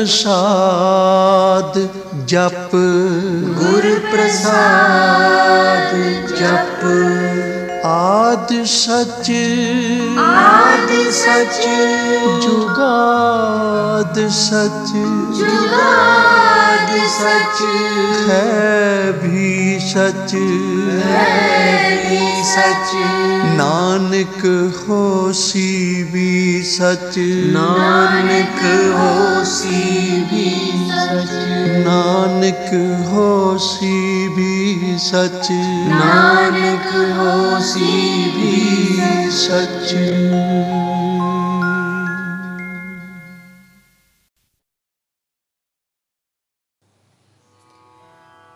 प्रसाद जप। गुर प्रसाद जप। आद सच। आद सच। जुगाद सच। जुगाद सच। है भी सच। है भी सच। नानक होसी भी सच। नानक होसी भी सच। नानक होसी भी सच। नानक होसी भी सच।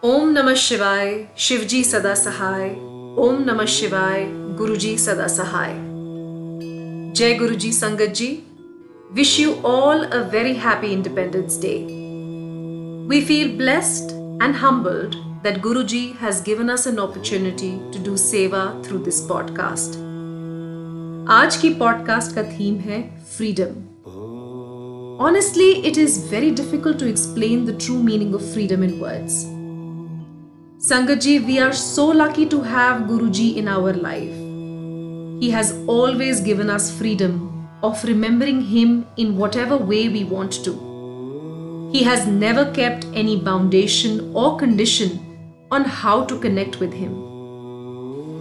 ओम नमः शिवाय शिवजी सदा सहाय। ओम नमः शिवाय गुरुजी सदा सहाय। जय गुरुजी संगत जी। Wish you all a very happy Independence Day we feel blessed and humbled that Guruji has given us an opportunity to do seva through this podcast. आज की पॉडकास्ट का थीम है freedom Honestly, it is very difficult to explain the true meaning of freedom in words. Sangatji, we are so lucky to have Guruji in our life. He has always given us freedom of remembering Him in whatever way we want to. He has never kept any foundation or condition on how to connect with Him.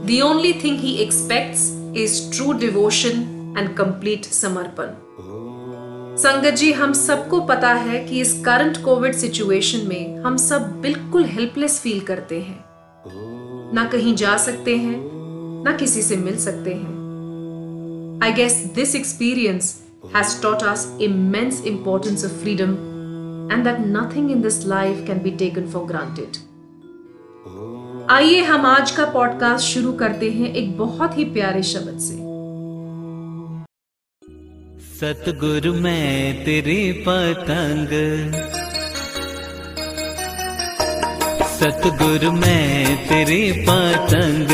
The only thing He expects is true devotion and complete samarpan. संगत जी हम सबको पता है कि इस current Covid situation में हम सब बिल्कुल हेल्पलेस फील करते हैं ना कहीं जा सकते हैं ना किसी से मिल सकते हैं I guess this experience has taught us immense importance of freedom and that nothing in this life can be taken for granted आइए हम आज का पॉडकास्ट शुरू करते हैं एक बहुत ही प्यारे शब्द से। सतगुरु मैं तेरी पतंग। सतगुरु मैं तेरी पतंग।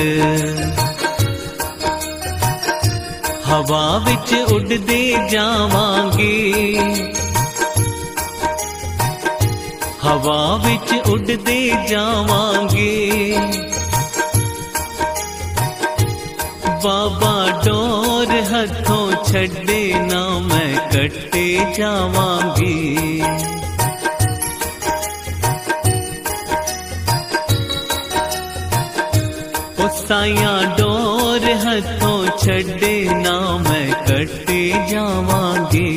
हवा विच उड़दे जावांगे। हवा विच उड़दे जावांगे। बाबा डोर हथों छड़े ना मैं कट्टे जावांगी। ओ साइया डोर हथों छड़े ना मैं कट्टे जावांगी।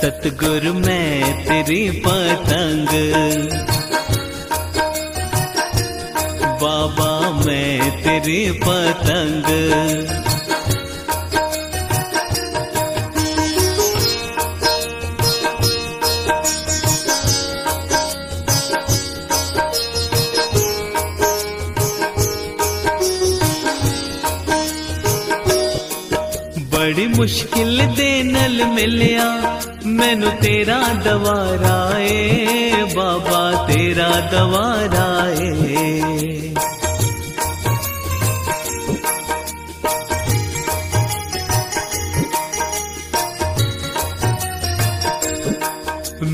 सतगुरु मैं तेरी पतंग बाबा मैं तेरी पतंग। मुश्किल दे नल मिलिया। मैनू तेरा दवारा ए, बाबा तेरा दवारा ए।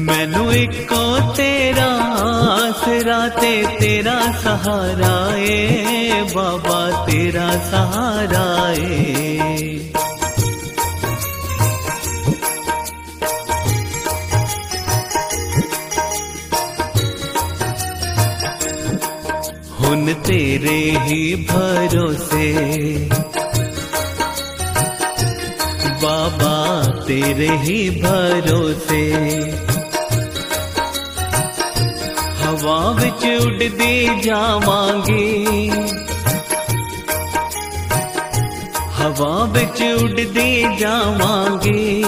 मैनू इको तेरा आसरा ते तेरा सहारा ए, बाबा तेरा सहारा तेरे ही भरोसे। बाबा तेरे ही भरोसे। हवा विच उड़दी जावांगी। हवा विच उड़दी जावांगी।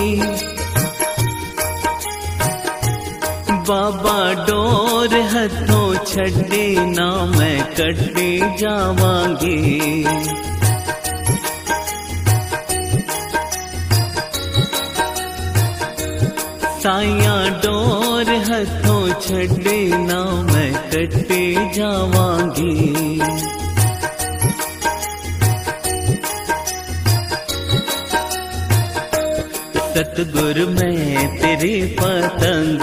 बाबा डोर हथों छड़े ना मैं कटे जावांगी। साइया डोर हथों छड़े ना मैं कटे जावांगी। सतगुर मैं तेरी पतंग।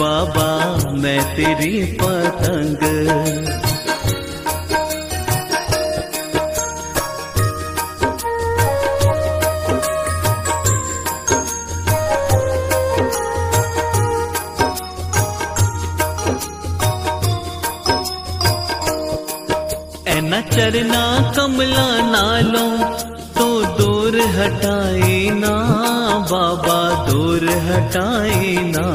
बाबा मैं तेरी पतंग। चरना कमला नालों हटाए ना, बाबा दूर हटाए ना।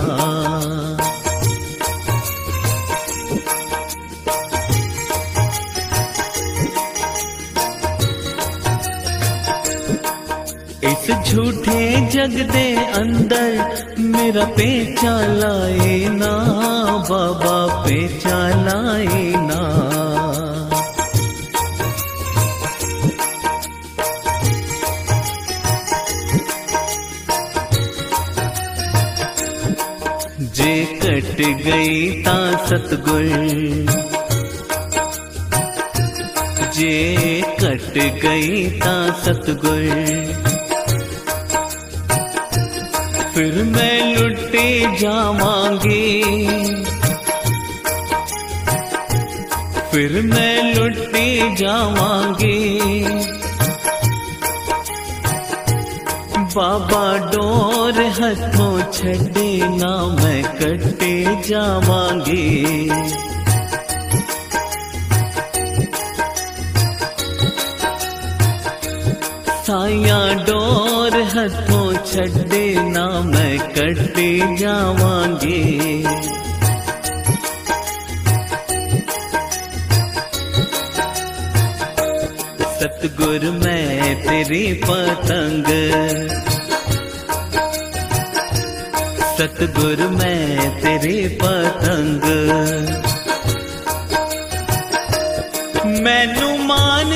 इस झूठे जग दे अंदर मेरा पेचा लाए ना, बाबा पेचा लाए ना। गई ता सतगुर जे कट गई ता सतगुर फिर मैं लुटे जावांगी फिर मैं लुटे जावांगी बाबा डोर हथों छड़े ना मैं कटे जावांगी। साइया डोर हथों छड़े ना मैं कटे जावांगी। सतगुर मैं तेरी पतंग सतगुर मैं तेरी पतंग। मैनू मान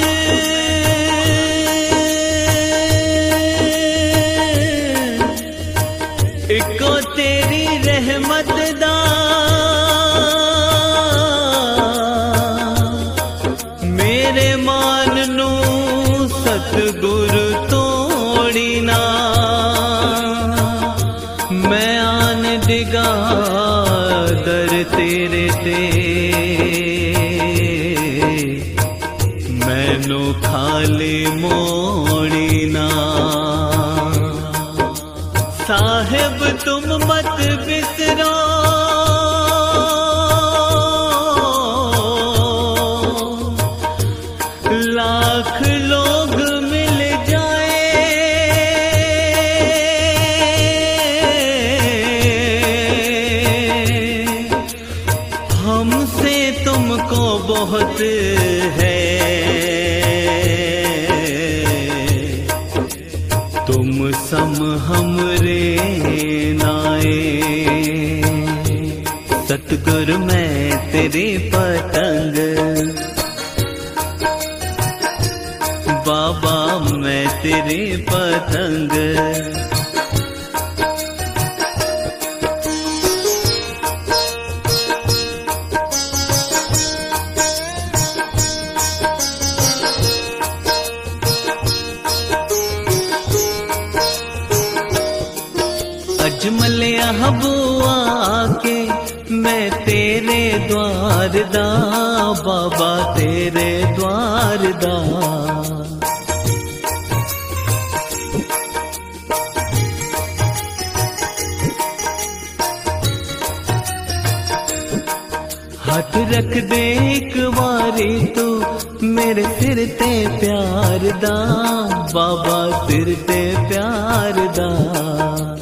सतगुर मैं तेरे पतंग। बाबा मैं तेरे पतंग। बाबा तेरे द्वार दा। हाथ रख दे एक बारी तू, मेरे सिर ते प्यार दा। बाबा सिर ते प्यार दा।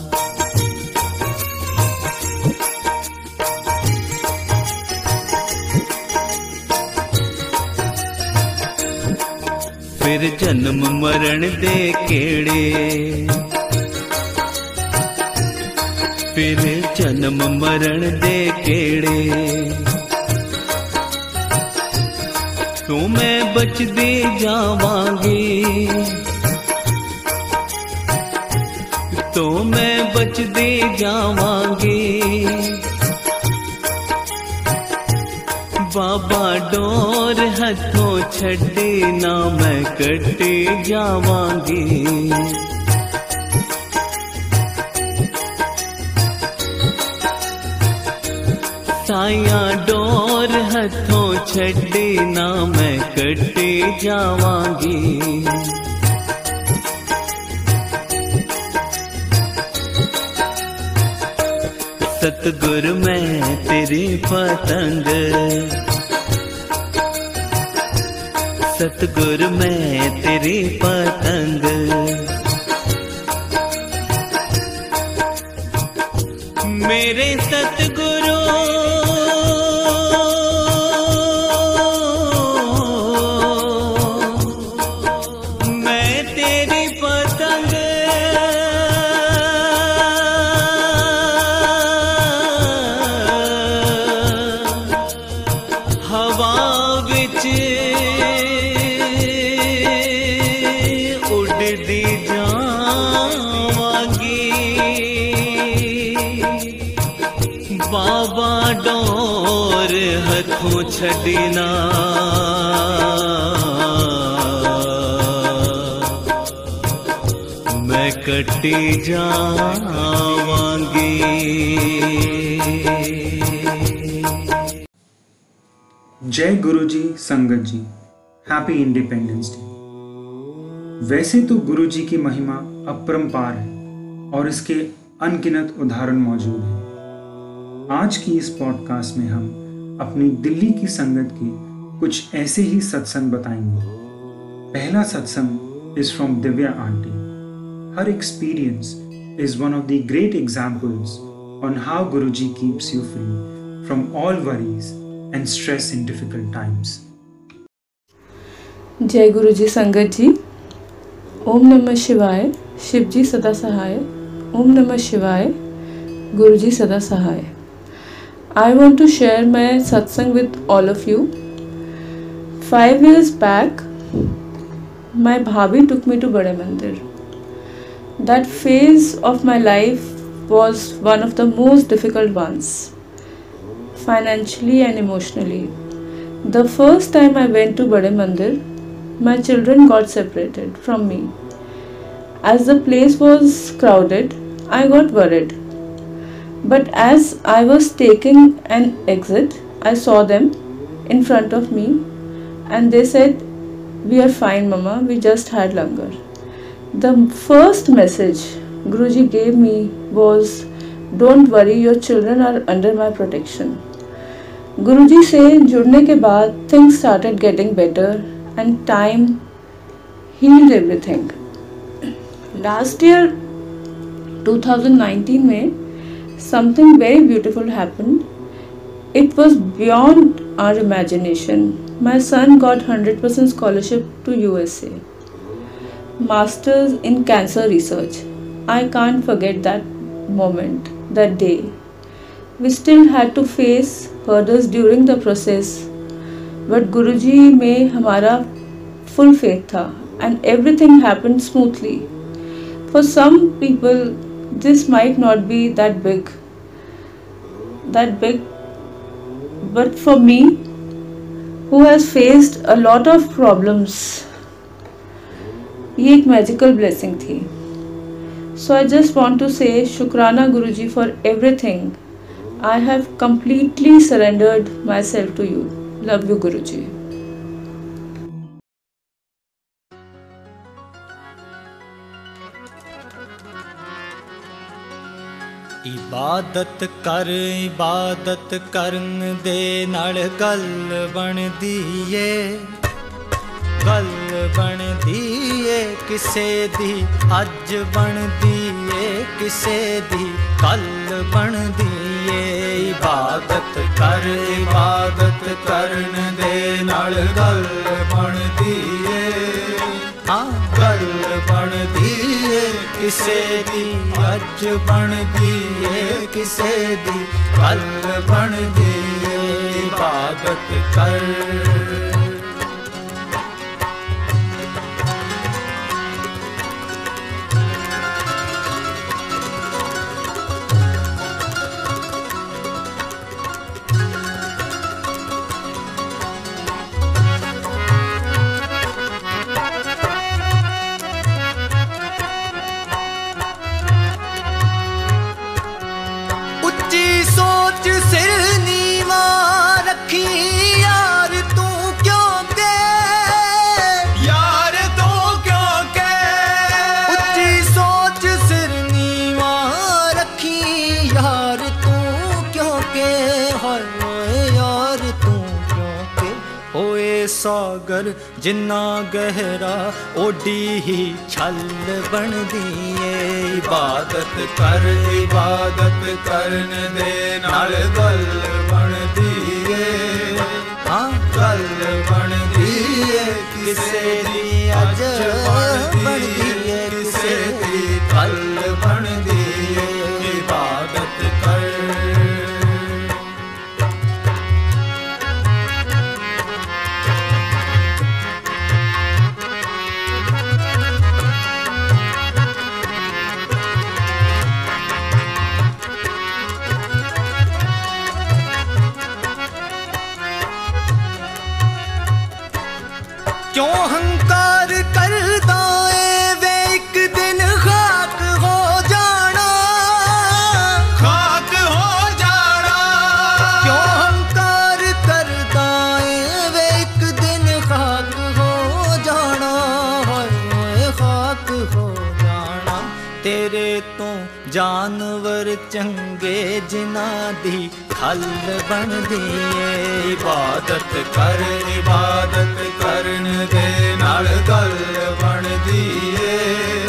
फिर जन्म मरण दे केड़े। फिर जन्म मरण दे केड़े। तू मैं बचदी जावांगी। बाबा डोर हथों छे ना मैं कटे जावगी। साया डोर हथों छे ना मैं कटे जावगी। सतगुर मैं तेरी पतंग सतगुर मैं तेरी पतंग। मेरे सत बाबा डोर हथों छदीना मैं कटी जावांगी। जय गुरुजी, संगत जी हैप्पी इंडिपेंडेंस डे वैसे तो गुरुजी की महिमा अपरंपार है और इसके अनगिनत उदाहरण मौजूद हैं। आज की इस पॉडकास्ट में हम अपनी दिल्ली की संगत के कुछ ऐसे ही सत्संग बताएँगे। पहला सत्संग is from Divya aunty her experience is one of the great examples on how Guru ji keeps you free from all worries and stress in difficult times. जय गुरु जी संगत जी। ओम नमः शिवाय। शिव जी सदा सहाय। ओम नमः शिवाय। गुरु जी सदा सहाय। I want to share my satsang with all of you. Five years back, my Bhabi took me to Bade Mandir. That phase of my life was one of the most difficult ones, financially and emotionally. The first time I went to Bade Mandir, my children got separated from me. As the place was crowded, I got worried But as I was taking an exit, I saw them in front of me and they said, We are fine, Mama, we just had langar. The first message Guruji gave me was, Don't worry, your children are under my protection. गुरुजी से जुड़ने के बाद things started getting better and time healed everything last year 2019 में something very beautiful happen it was beyond our imagination my son got 100% scholarship to usa masters in cancer research i can't forget that moment that day we still had to face hurdles during the process but guruji में हमारा full faith था and everything happened smoothly for some people this might not be that big that big but for me who has faced a lot of problems ये एक magical blessing थी so I just want to say शुक्राना Guru ji for everything I have completely surrendered myself to you. Love you, Guruji. ਇਬਾਦਤ ਕਰ, ਇਬਾਦਤ ਕਰਨ ਦੇ ਨਾਲ ਗੱਲ ਬਣਦੀ ਏ ਗੱਲ ਬਣਦੀ ਏ ਕਿਸੇ ਦੀ, ਅੱਜ ਬਣਦੀ ਏ ਕਿਸੇ ਦੀ, ਕੱਲ ਬਣਦੀ ਏ ਇਬਾਦਤ ਕਰ, ਇਬਾਦਤ ਕਰਨ ਦੇ ਨਾਲ ਗੱਲ ਬਣਦੀ ਏ ਹਾਂ, ਗੱਲ ਬਣਦੀ ਏ किसे दी? अज बन दिए किसे दी? कल बन दिए बागत कर। ਸਾਗਰ ਜਿੰਨਾ ਗਹਿਰਾ ਓਡੀ ਹੀ ਛਲ ਬਣਦੀ ਏ। ਇਬਾਦਤ ਕਰ ਇਬਾਦਤ ਕਰਨ ਦੇ ਨਾਲ ਗੱਲ ਬਣਦੀ ਏ। ਹਾਂ। ਗੱਲ ਬਣਦੀ ਏ ਕਿਸੇ ਦੀ ਅੱਜ ਬਣਦੀ ਚੰਗੇ ਜਿਨ੍ਹਾਂ ਦੀ ਖਲ ਬਣਦੀ ਏ। ਇਬਾਦਤ ਕਰ ਇਬਾਦਤ ਕਰਨ ਦੇ ਨਾਲ ਗੱਲ ਬਣਦੀ ਏ।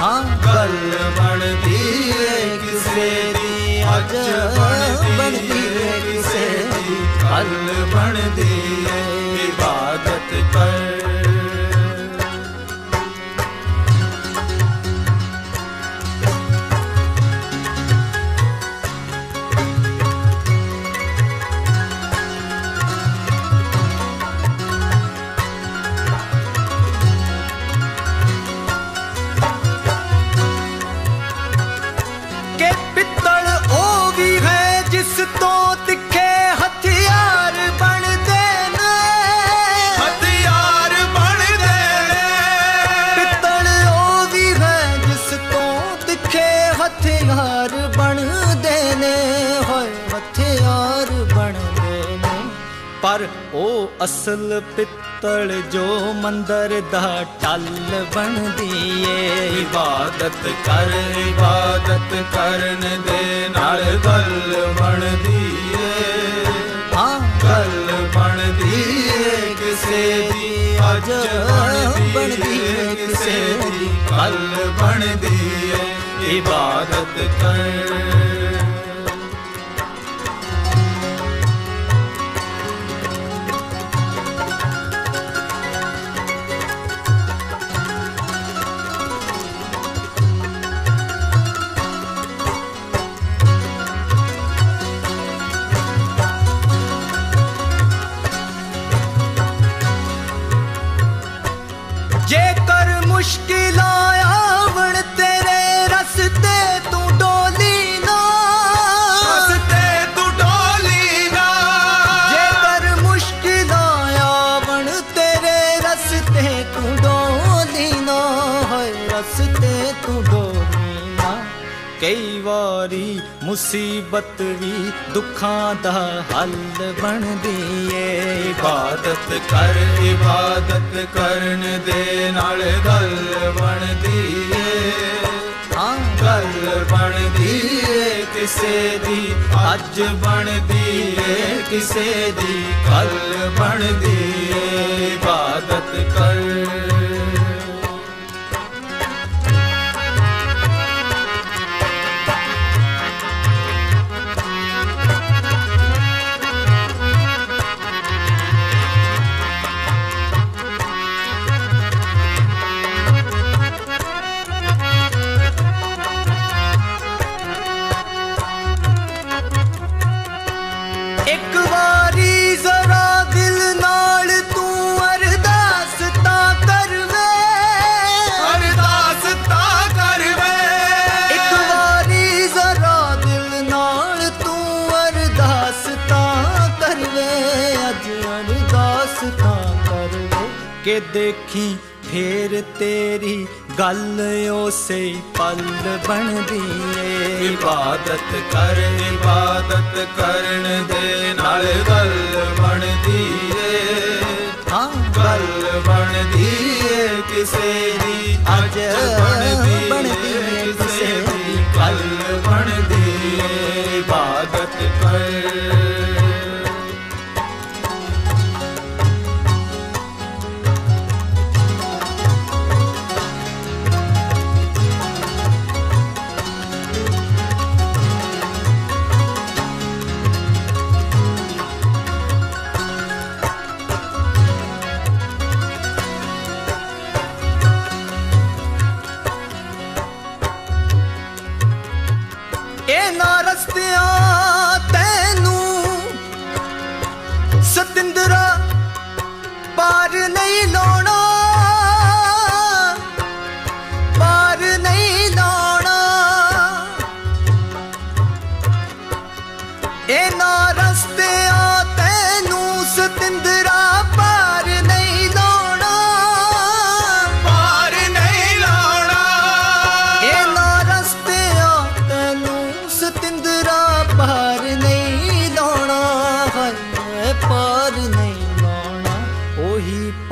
ਹਾਂ ਗੱਲ ਬਣਦੀ ਏ ਕਿਸੇ ਦੀ ਅੱਜ ਬਣਦੀ ਏ ਕਿਸੇ ਦੀ ਕੱਲ ਬਣਦੀ ਏ। ਇਬਾਦਤ ਕਰ ਅਸਲ ਪਿੱਤਲ ਜੋ ਮੰਦਰ ਦਾ ਟਲ ਬਣਦੀ ਏ ਇਬਾਦਤ ਕਰ, ਇਬਾਦਤ ਕਰਨ ਦੇ ਨਾਲ ਗੱਲ ਬਣਦੀ ਏ ਹਾਂ, ਗੱਲ ਬਣਦੀ ਏ ਕਿਸੇ ਦੀ ਅੱਜ ਬਣਦੀ ਏ ਕਿਸੇ ਦੀ ਕੱਲ ਬਣਦੀ ਏ ਇਬਾਦਤ ਕਰ। ਮੁਸੀਬਤ ਵੀ ਦੁੱਖਾਂ ਦਾ ਹੱਲ ਬਣਦੀ ਏ ਇਬਾਦਤ ਕਰ, ਇਬਾਦਤ ਕਰਨ ਦੇ ਨਾਲ ਗੱਲ ਬਣਦੀ ਏ ਹਾਂ, ਗੱਲ ਬਣਦੀ ਏ ਕਿਸੇ ਦੀ, ਅੱਜ ਬਣਦੀ ਏ ਕਿਸੇ ਦੀ ਕੱਲ ਬਣਦੀ ਏ ਇਬਾਦਤ ਕਰ। ਕਿ ਦੇਖੀ ਫੇਰ ਤੇਰੀ ਗੱਲ ਉਸੇ ਪਲ ਬਣਦੀ ਏ। ਇਬਾਦਤ ਕਰ ਇਬਾਦਤ ਕਰਨ ਦੇ ਨਾਲ ਗੱਲ ਬਣਦੀ ਏ। ਹਾਂ। ਗੱਲ ਬਣਦੀ ਏ ਕਿਸੇ ਦੀ ਅੱਜ ਬਣਦੀ ਏ। ਕਿਸੇ ਦੀ ਗੱਲ ਬਣਦੀ ਏ। ਇਬਾਦਤ ਕਰ।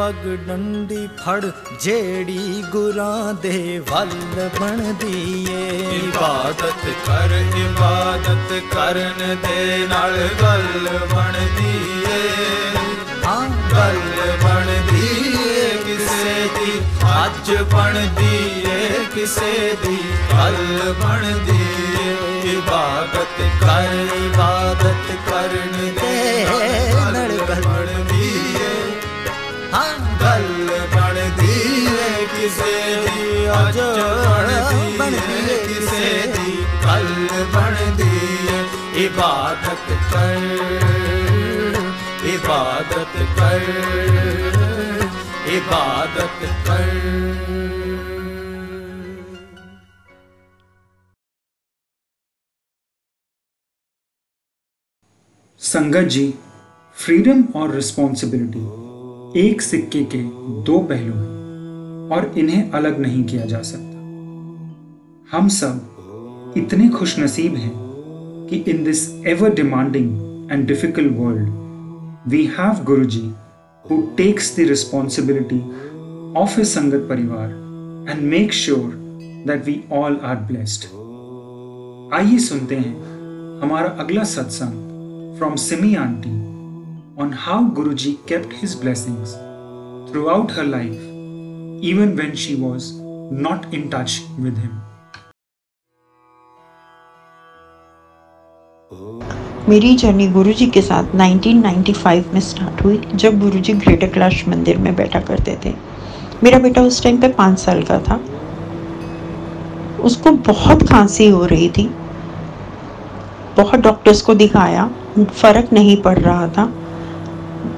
ਪਗ ਡੰਡੀ ਫੜ ਜਿਹੜੀ ਗੁਰਾਂ ਦੇ ਵੱਲ ਬਣਦੀ ਏ। ਇਬਾਦਤ ਕਰ ਇਬਾਦਤ ਕਰਨ ਦੇ ਨਾਲ ਗੱਲ ਬਣਦੀ ਏ। ਹਾਂ। ਗੱਲ ਬਣਦੀ ਏ ਕਿਸੇ ਦੀ ਅੱਜ ਬਣਦੀ ਏ ਕਿਸੇ ਦੀ ਕੱਲ ਬਣਦੀ ਏ। ਇਬਾਦਤ ਕਰ ਇਬਾਦਤ ਕਰਨ ਦੇ ਨਾਲ ਗੱਲ किसे दी? अजड़ दी किसे दी? कल बन दी इबादत कर इबादत कर इबादत कर। संगत जी, फ्रीडम और रिस्पॉन्सिबिलिटी। एक सिक्के के दो पहलू हैं। और इन्हें अलग नहीं किया जा सकता। हम सब इतने खुशनसीब हैं कि in this ever demanding and difficult world we have Guru ji who takes the responsibility of a sangat parivar and make sure that we all are blessed आइए सुनते हैं हमारा अगला सत्संग from Simi aunty on how Guru ji kept his blessings throughout her life even when she was not in touch with him. मेरी journey Guruji के साथ 1995 में स्टार्ट हुई, जब गुरुजी ग्रेटर कैलाश मंदिर में बैठा करते थे। मेरा बेटा उस टाइम पे पाँच साल का था। उसको बहुत खांसी हो रही थी। बहुत डॉक्टर्स को दिखाया, फ़र्क नहीं पड़ रहा था।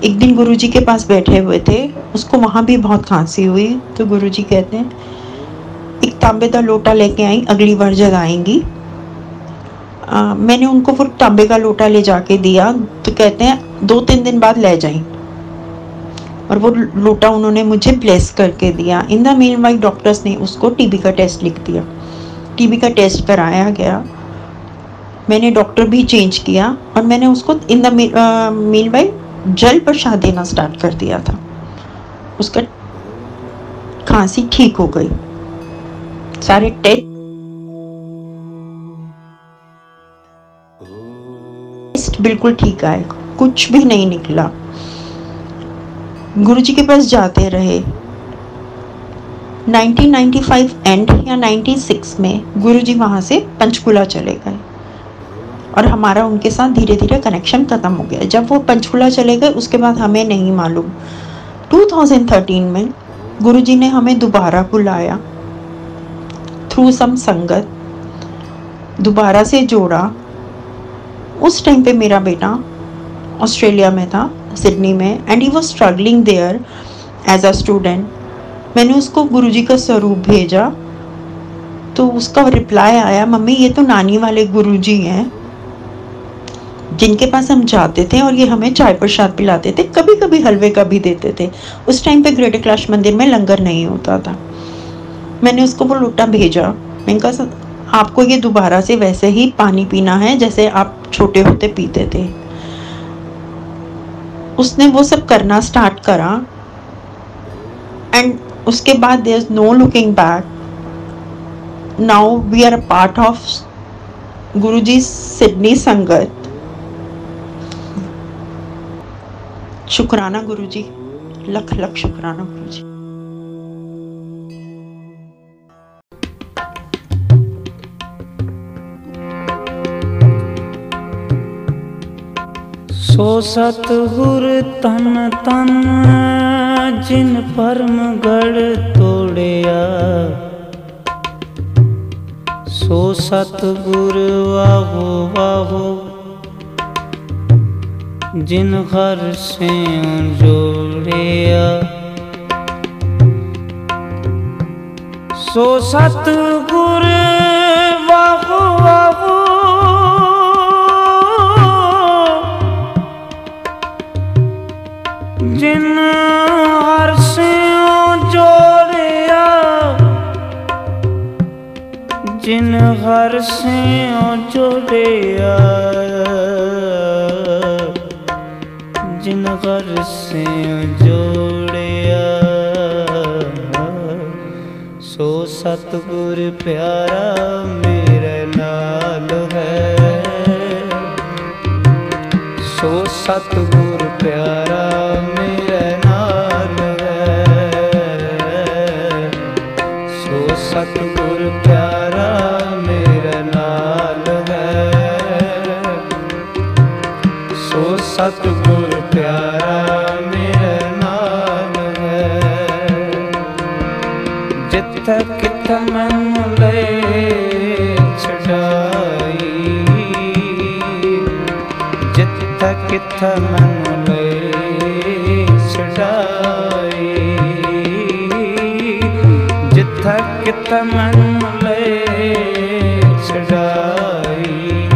एक दिन गुरुजी के पास बैठे हुए थे। उसको वहाँ भी बहुत खांसी हुई तो गुरुजी कहते हैं एक तांबे का लोटा लेके आई अगली बार जब आएँगी आ, मैंने उनको फिर तांबे का लोटा ले जाके दिया तो कहते हैं दो तीन दिन बाद ले जाएँ। और वो लोटा उन्होंने मुझे ब्लेस करके दिया। In the meanwhile doctors ने उसको टीबी का टेस्ट लिख दिया। टीबी का टेस्ट कराया गया। मैंने डॉक्टर भी चेंज किया और मैंने उसको इन द मीन वाई जल प्रसाद देना स्टार्ट कर दिया था। उसका खांसी ठीक हो गई। सारे टेस्ट बिल्कुल ठीक आए। कुछ भी नहीं निकला। गुरुजी के पास जाते रहे। 1995 एंड या 96 में गुरुजी वहाँ से पंचकुला चले गए। और हमारा उनके साथ धीरे धीरे कनेक्शन ख़त्म हो गया। जब वो पंचकूला चले गए, उसके बाद हमें नहीं मालूम। 2013 में गुरुजी ने हमें दोबारा बुलाया थ्रू सम संगत, दोबारा से जोड़ा। उस टाइम पे मेरा बेटा ऑस्ट्रेलिया में था, सिडनी में and he was struggling there as a student मैंने उसको गुरुजी का स्वरूप भेजा तो उसका रिप्लाई आया, मम्मी, ये तो नानी वाले गुरुजी हैं। जिनके पास हम जाते थे और ये हमें चाय प्रसाद पिलाते थे कभी कभी हलवे का भी देते थे। उस टाइम पे ग्रेटर कैलाश मंदिर में लंगर नहीं होता था। मैंने उसको वो लोटा भेजा। मैंने कहा आपको ये दोबारा से वैसे ही पानी पीना है जैसे आप छोटे होते पीते थे। उसने वो सब करना स्टार्ट करा। एंड उसके बाद there is no looking back now we are a part of Guru ji Sydney संगत शुक्राना गुरु जी लख लख शुक्राना गुरु जी सो सतगुर तन तन जिन परम गढ़ तोड़िया। सो सतगुर वाहो वाहो ਜਿਨ ਹਰ ਸੇ ਜੋੜਿਆ ਸੋ ਸਤਗੁਰ ਵਾਹੋ ਵਾਹੋ ਜਿਨ ਹਰ ਸਿਉ ਜੋੜਿਆ ਜਿਨ ਹਰ ਸਿਉ ਜੋੜਿਆ ਜਿਨ ਹਰ ਸਿਉ ਜੋੜਿਆ ਸੋ ਸਤਿਗੁਰ ਪਿਆਰਾ ਮੇਰੇ ਨਾਲ ਹੈ ਸੋ ਸਤਿਗੁਰ ਪਿਆਰਾ ਮੇਰੇ ਕਿਥੇ ਮੈਨੂੰ ਲੈ ਛਡਾਈ? ਜਿੱਥੇ ਕਿਥੇ ਮੈਨੂੰ ਲੈ ਛਡਾਈ?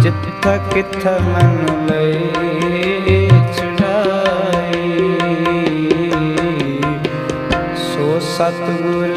ਜਿੱਥੇ ਕਿਥੇ ਮੈਨੂੰ ਲੈ ਛਡਾਈ? ਸੋ ਸਤਿਗੁਰ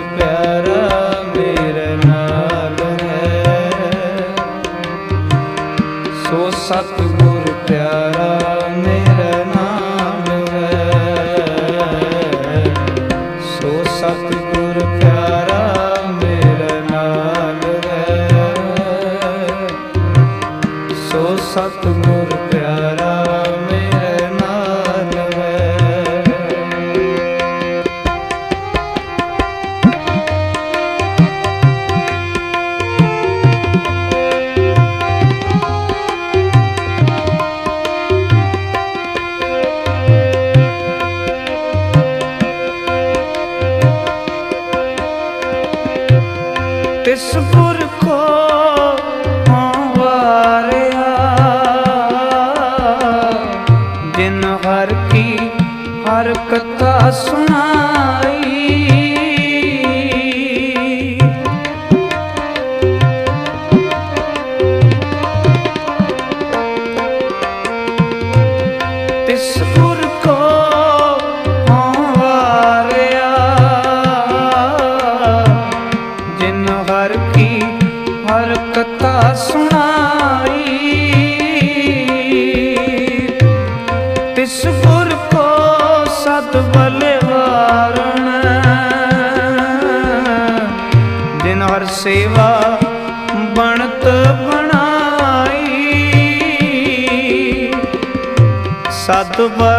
তোমার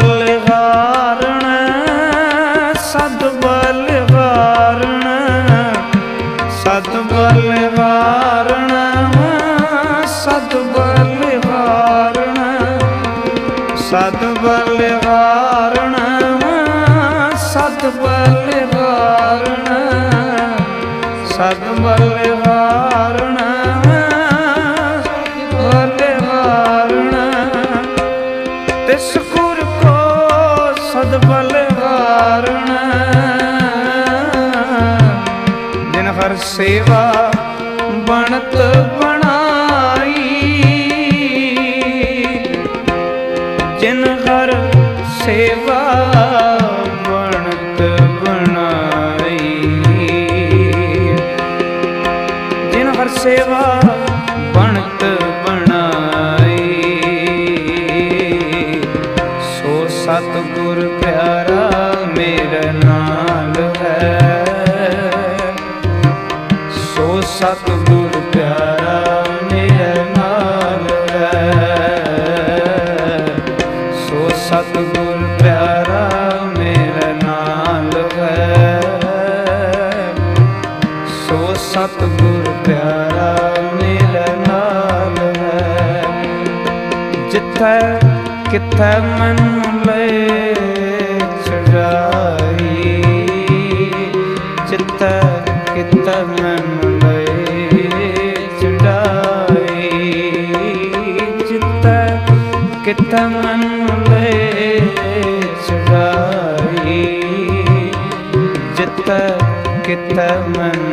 ਕਿੱਥੇ ਕਿੱਥੇ ਮੈਨੂੰ ਲੈ ਛੜਾਈ ਚਿੱਤਾ ਕਿੱਥੇ ਮੈਨੂੰ ਲੈ ਛੜਾਈ ਚਿੱਤਾ ਕਿੱਥੇ ਮੈਨੂੰ ਲੈ ਛੜਾਈ ਚਿੱਤਾ ਕਿੱਥੇ ਮੈਨੂੰ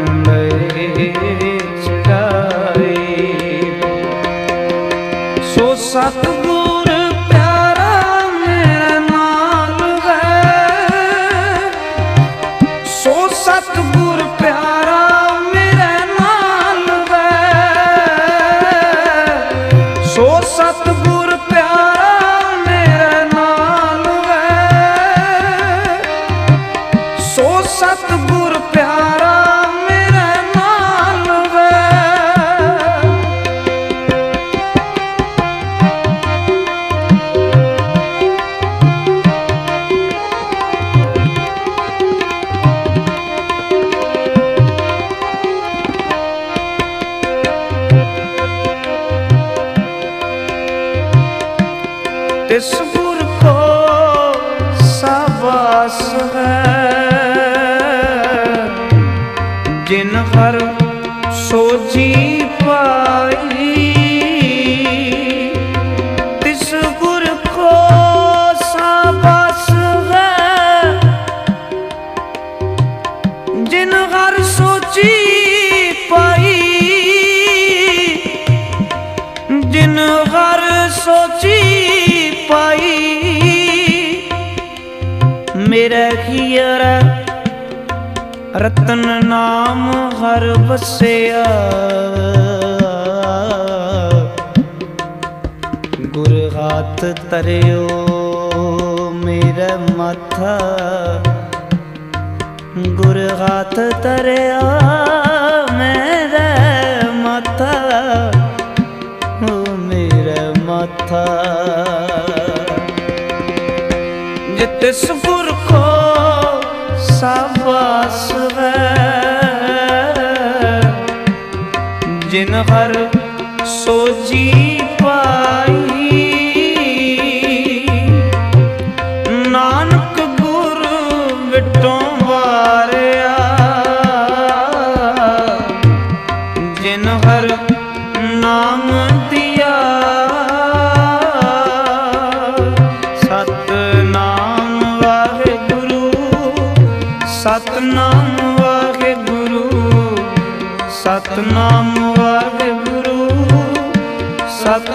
ਬਿਨ ਹਰ ਨਾਮ ਦਿਆ। ਸਤ ਨਾਮ ਵਾਹਿਗੁਰੂ ਸਤ ਨਾਮ ਵਾਹਿਗੁਰੂ ਸਤ ਨਾਮ ਵਾਹਿਗੁਰੂ ਸਤ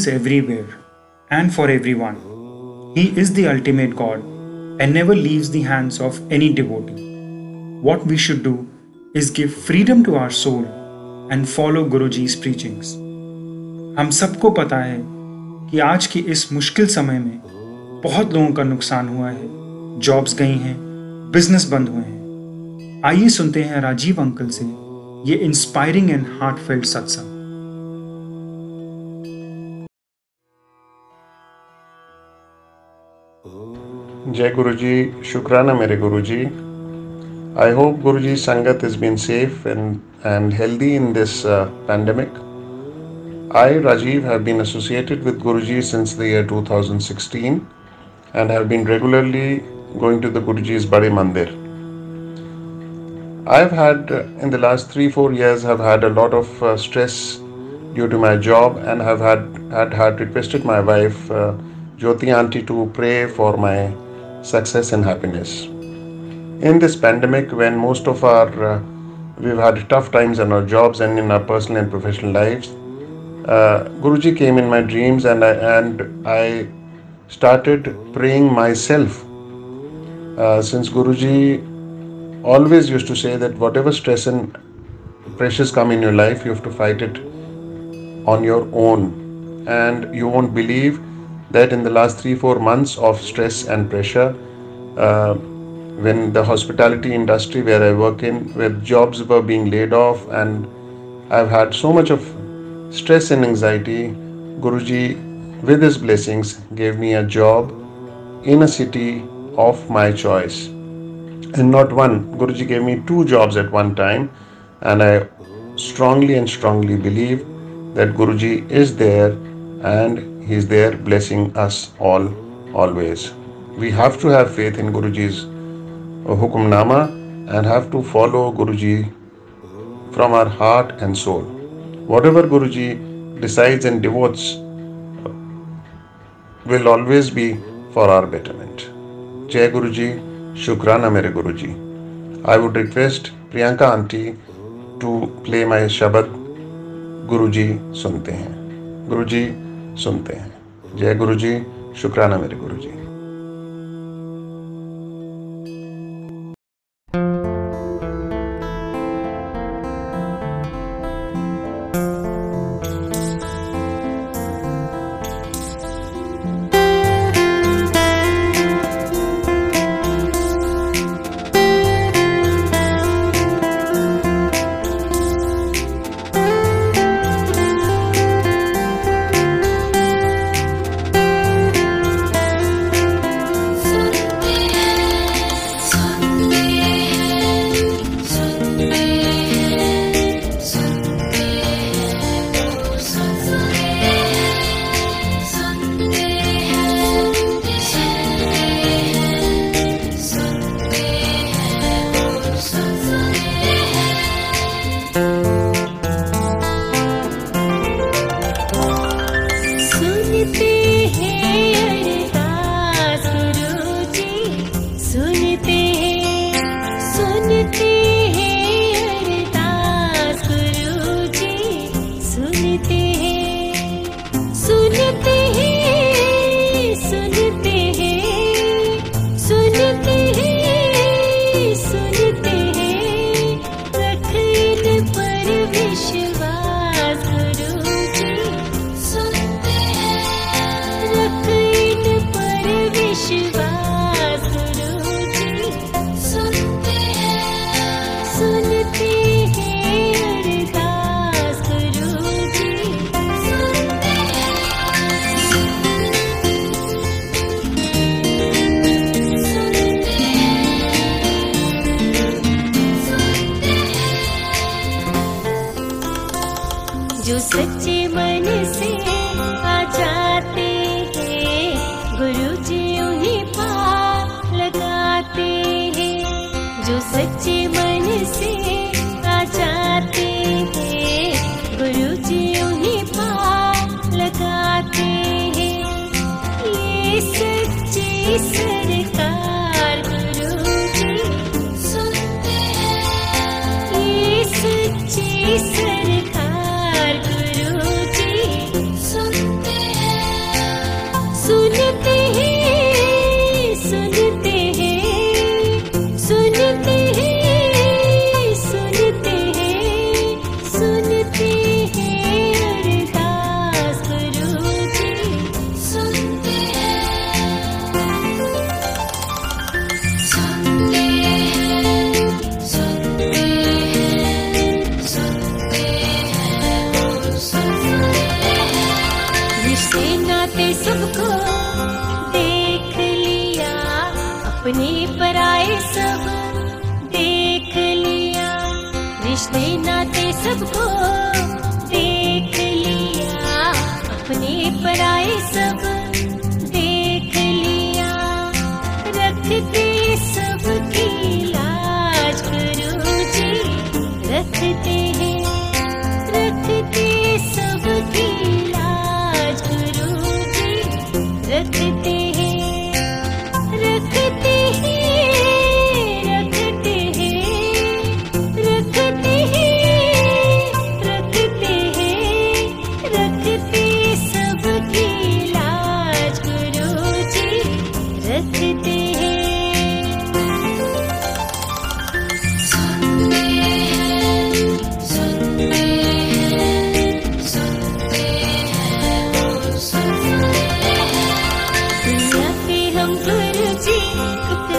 is everywhere and for everyone. He is the ultimate God and never leaves the hands of any devotee. What we should do is give freedom to our soul and follow Guruji's preachings. हम सबको पता है कि आज के इस मुश्किल समय में बहुत लोगों का नुकसान हुआ है जॉब्स गई हैं बिज़नेस बंद हुए हैं आइए सुनते हैं राजीव अंकल से ये inspiring and heartfelt satsang Jai Guruji, Shukrana Mere Guruji. I hope Guruji Sangat has been safe and, and healthy in this uh, pandemic. I, Rajiv, have been associated with Guruji since the year 2016 and have been regularly going to the Guruji's Bade Mandir. I've had, uh, in the last three, four years, have had a lot of uh, stress due to my job and have had, had, had requested my wife, uh, Jyoti aunty, to pray for my success and happiness in this pandemic when most of our uh, we've had tough times in our jobs and in our personal and professional lives uh, Guruji came in my dreams and I, and I started praying myself. Uh, since Guruji always used to say that whatever stress and pressures come in your life, you have to fight it on your own. And you won't believe that in the last three, four months of stress and pressure, uh, when the hospitality industry where I work in, where jobs were being laid off, and I've had so much of stress and anxiety, Guruji, with his blessings, gave me a job in a city of my choice. And not one, Guruji gave me two jobs at one time, and I strongly and strongly believe that Guruji is there and He's there blessing us all always. We have to have faith in Guruji's Hukumnama and have to follow Guruji from our heart and soul. Whatever Guruji decides and devotes will always be for our betterment. Jai Guruji, Shukrana Mere Guruji. I would request Priyanka auntie to play my Shabad Guruji सुनते हैं गुरुजी सुनते हैं। जय गुरु जी शुक्राना मेरे गुरुजी। सुनते Andıracak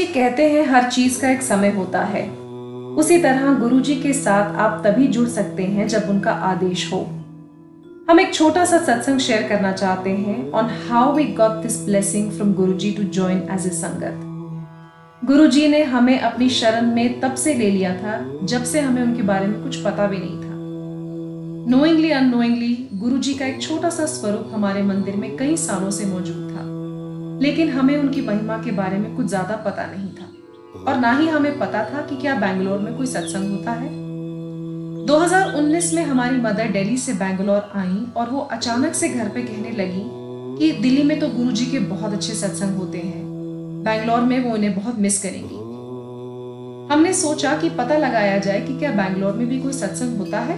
जी कहते हैं, हर चीज़ का एक समय होता है। उसी तरह गुरु जी के साथ आप तभी जुड़ सकते हैं जब उनका आदेश हो। हम एक छोटा सा सत्संग शेयर करना चाहते हैं on how we got this blessing from Guru ji to join as a sangat. Guru ji ने हमें अपनी शरण में तब से ले लिया था, जब से हमें उनके बारे में कुछ पता भी नहीं था। नोइंगली अनोइंगली गुरु जी का एक छोटा सा स्वरूप हमारे मंदिर में कई सालों से मौजूद था। लेकिन हमें उनकी महिमा के बारे में कुछ ज़्यादा पता नहीं था। और ना ही हमें पता था कि क्या बैंगलोर में कोई सत्संग होता है। 2019 में हमारी मदर दिल्ली से बैंगलोर आई और वो अचानक से घर पे कहने लगी कि दिल्ली में तो गुरुजी के बहुत अच्छे सत्संग होते हैं। बैंगलोर में वो उन्हें बहुत मिस करेंगी। हमने सोचा कि पता लगाया जाए कि क्या बैंगलोर में भी कोई सत्संग होता है।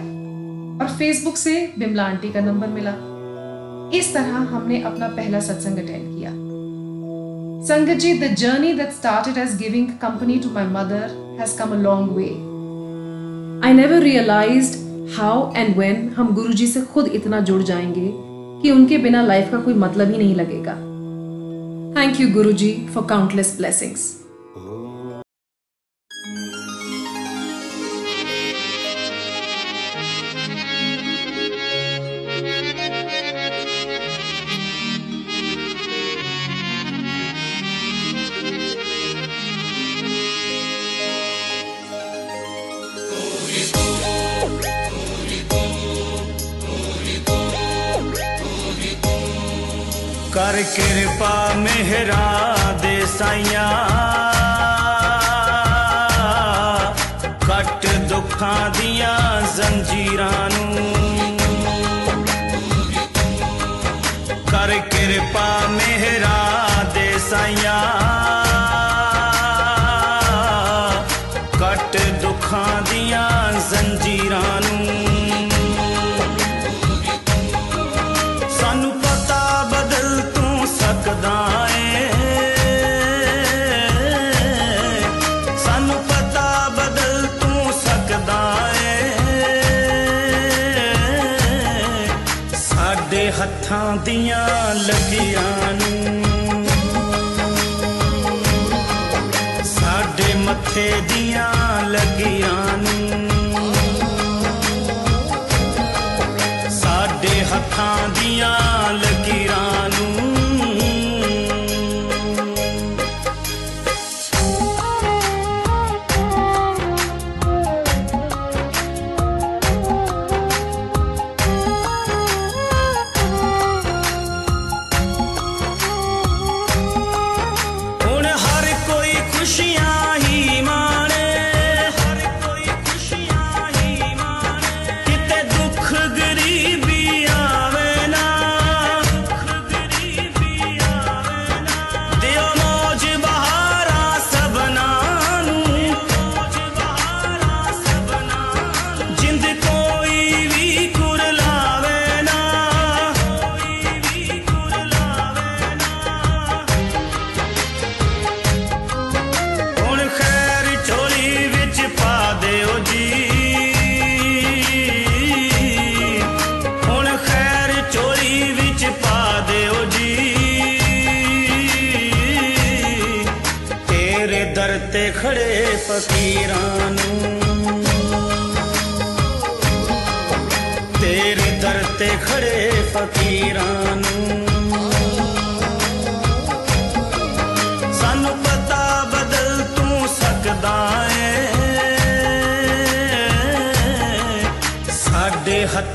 और फेसबुक से बिमला आंटी का नंबर मिला। इस तरह हमने अपना पहला सत्संग अटेंड किया। संगत जी the journey that started as giving company to my mother has come a long way I never realised how and when हम गुरुजी से खुद इतना जुड़ जाएँगे कि उनके बिना लाइफ का कोई मतलब ही नहीं लगेगा। Thank you Guruji for countless blessings ਦੇ ਮੱਥੇ ਦੀਆਂ ਲੱਗੀਆਂ ਨੂੰ।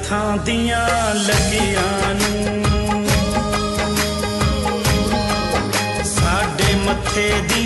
ਹੱਥਾਂ ਦੀਆਂ ਲੱਗੀਆਂ ਨੂੰ। ਸਾਡੇ ਮੱਥੇ ਦੀ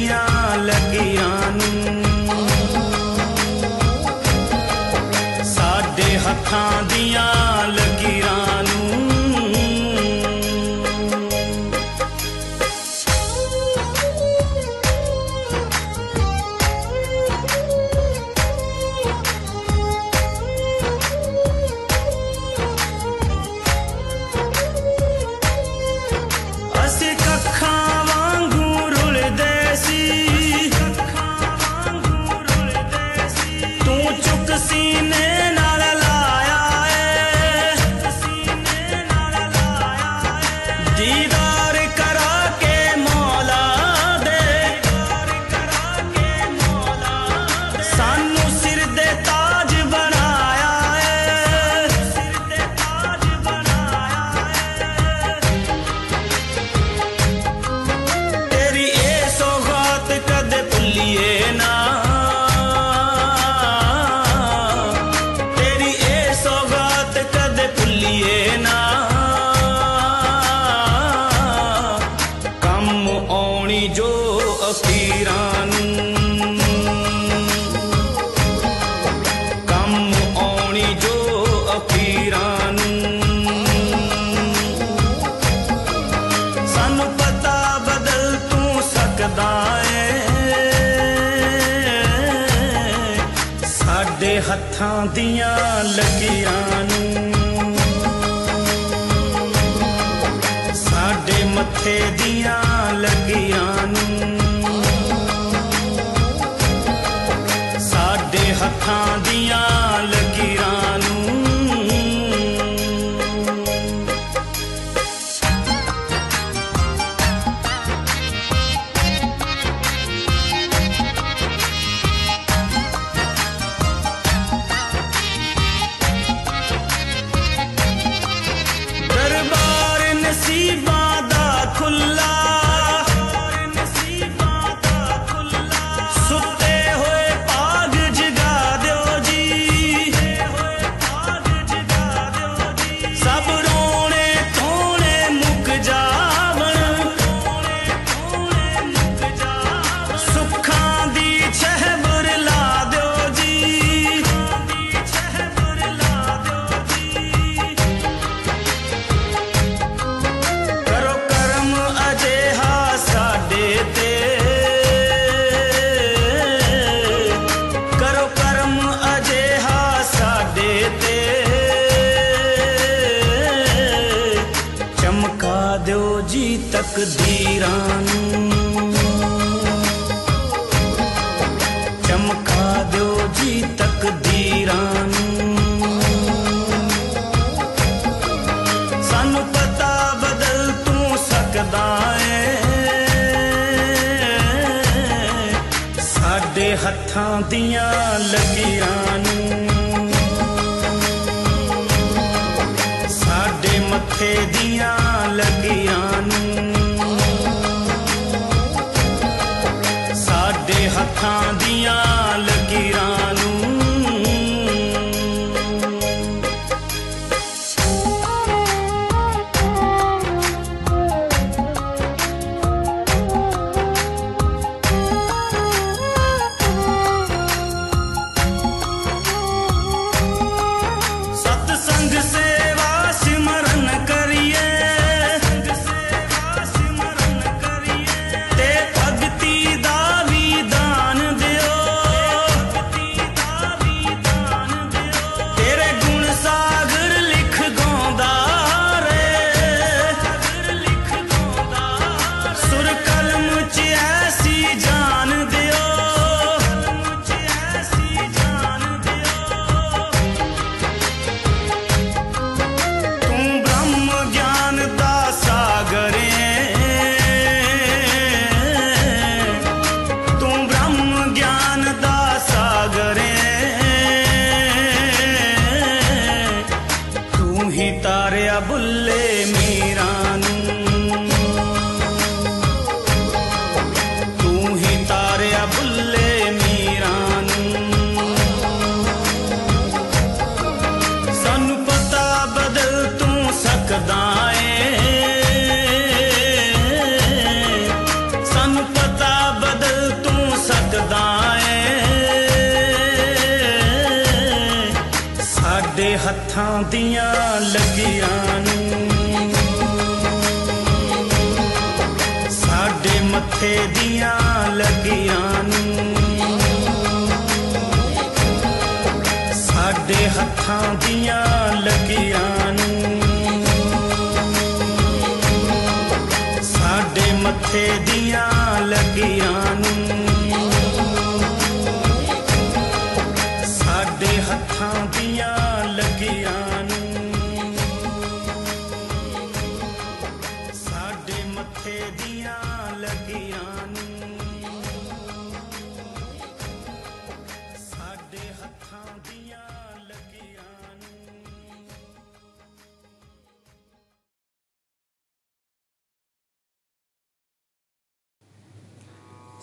दिया।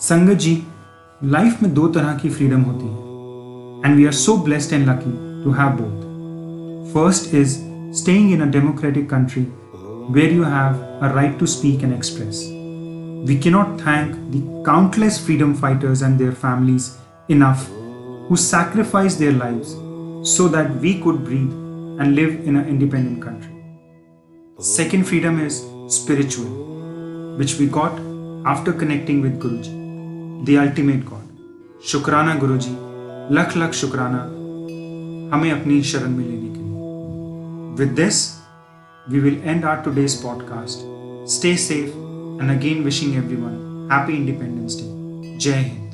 संगत जी लाइफ में दो तरह की फ्रीडम होती है and we are so blessed and lucky to have both first is staying in a democratic country where you have a right to speak and express. We cannot thank the countless freedom fighters and their families enough who sacrificed their lives so that we could breathe and live in an independent country. Second freedom is spiritual, which we got after connecting with Guruji, The ultimate God शुक्राना गुरु जी लख लख शुक्राना हमें अपनी शरण में लेने के लिए। With this we will end our today's podcast stay safe and again wishing every one happy Independence Day जय हिंद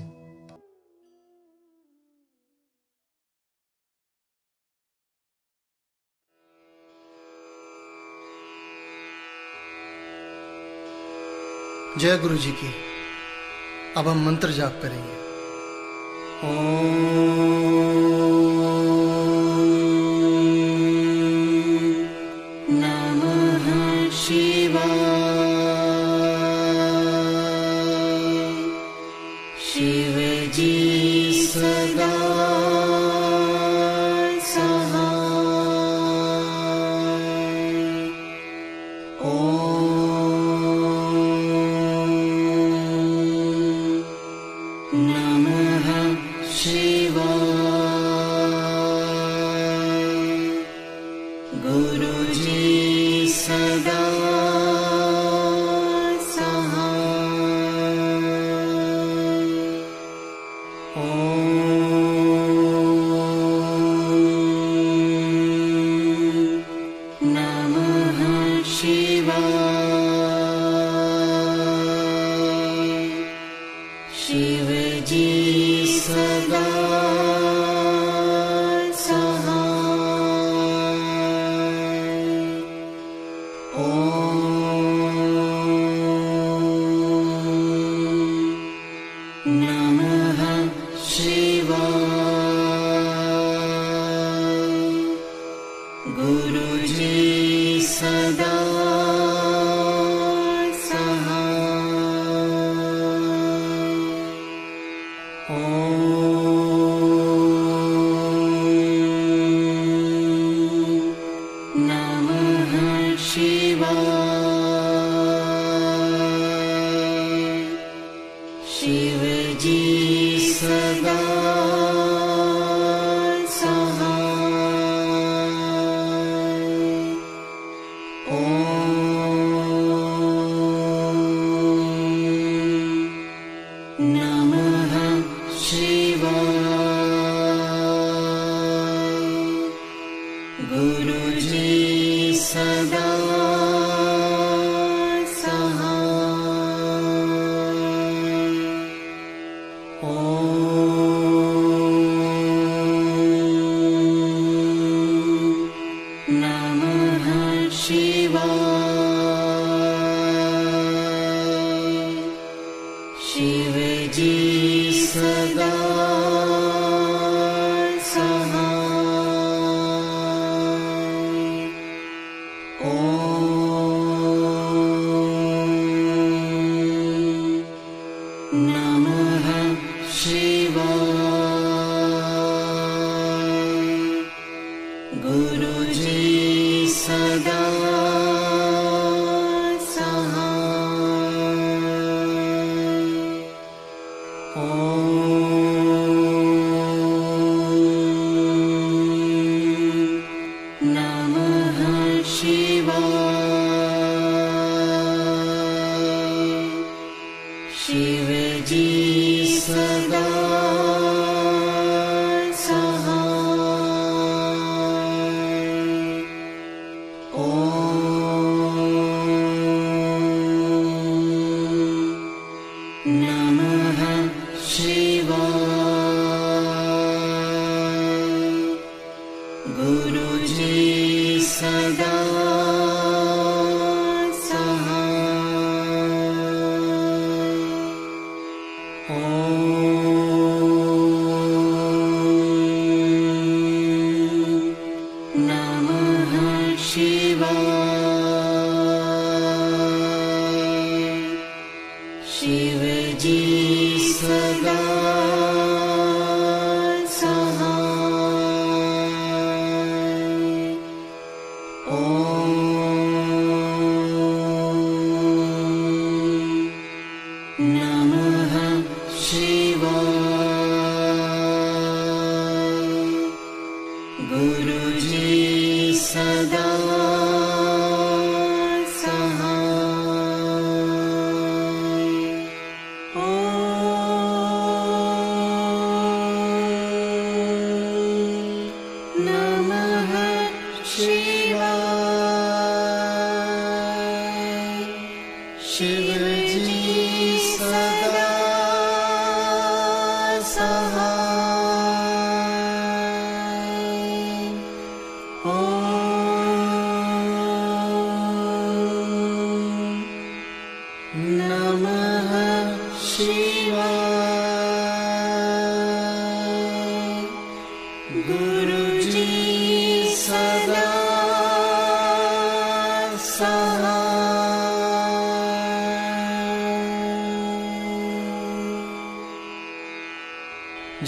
जय गुरु जी की। अब हम मंत्र जाप करेंगे। नमः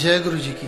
जय गुरु जी की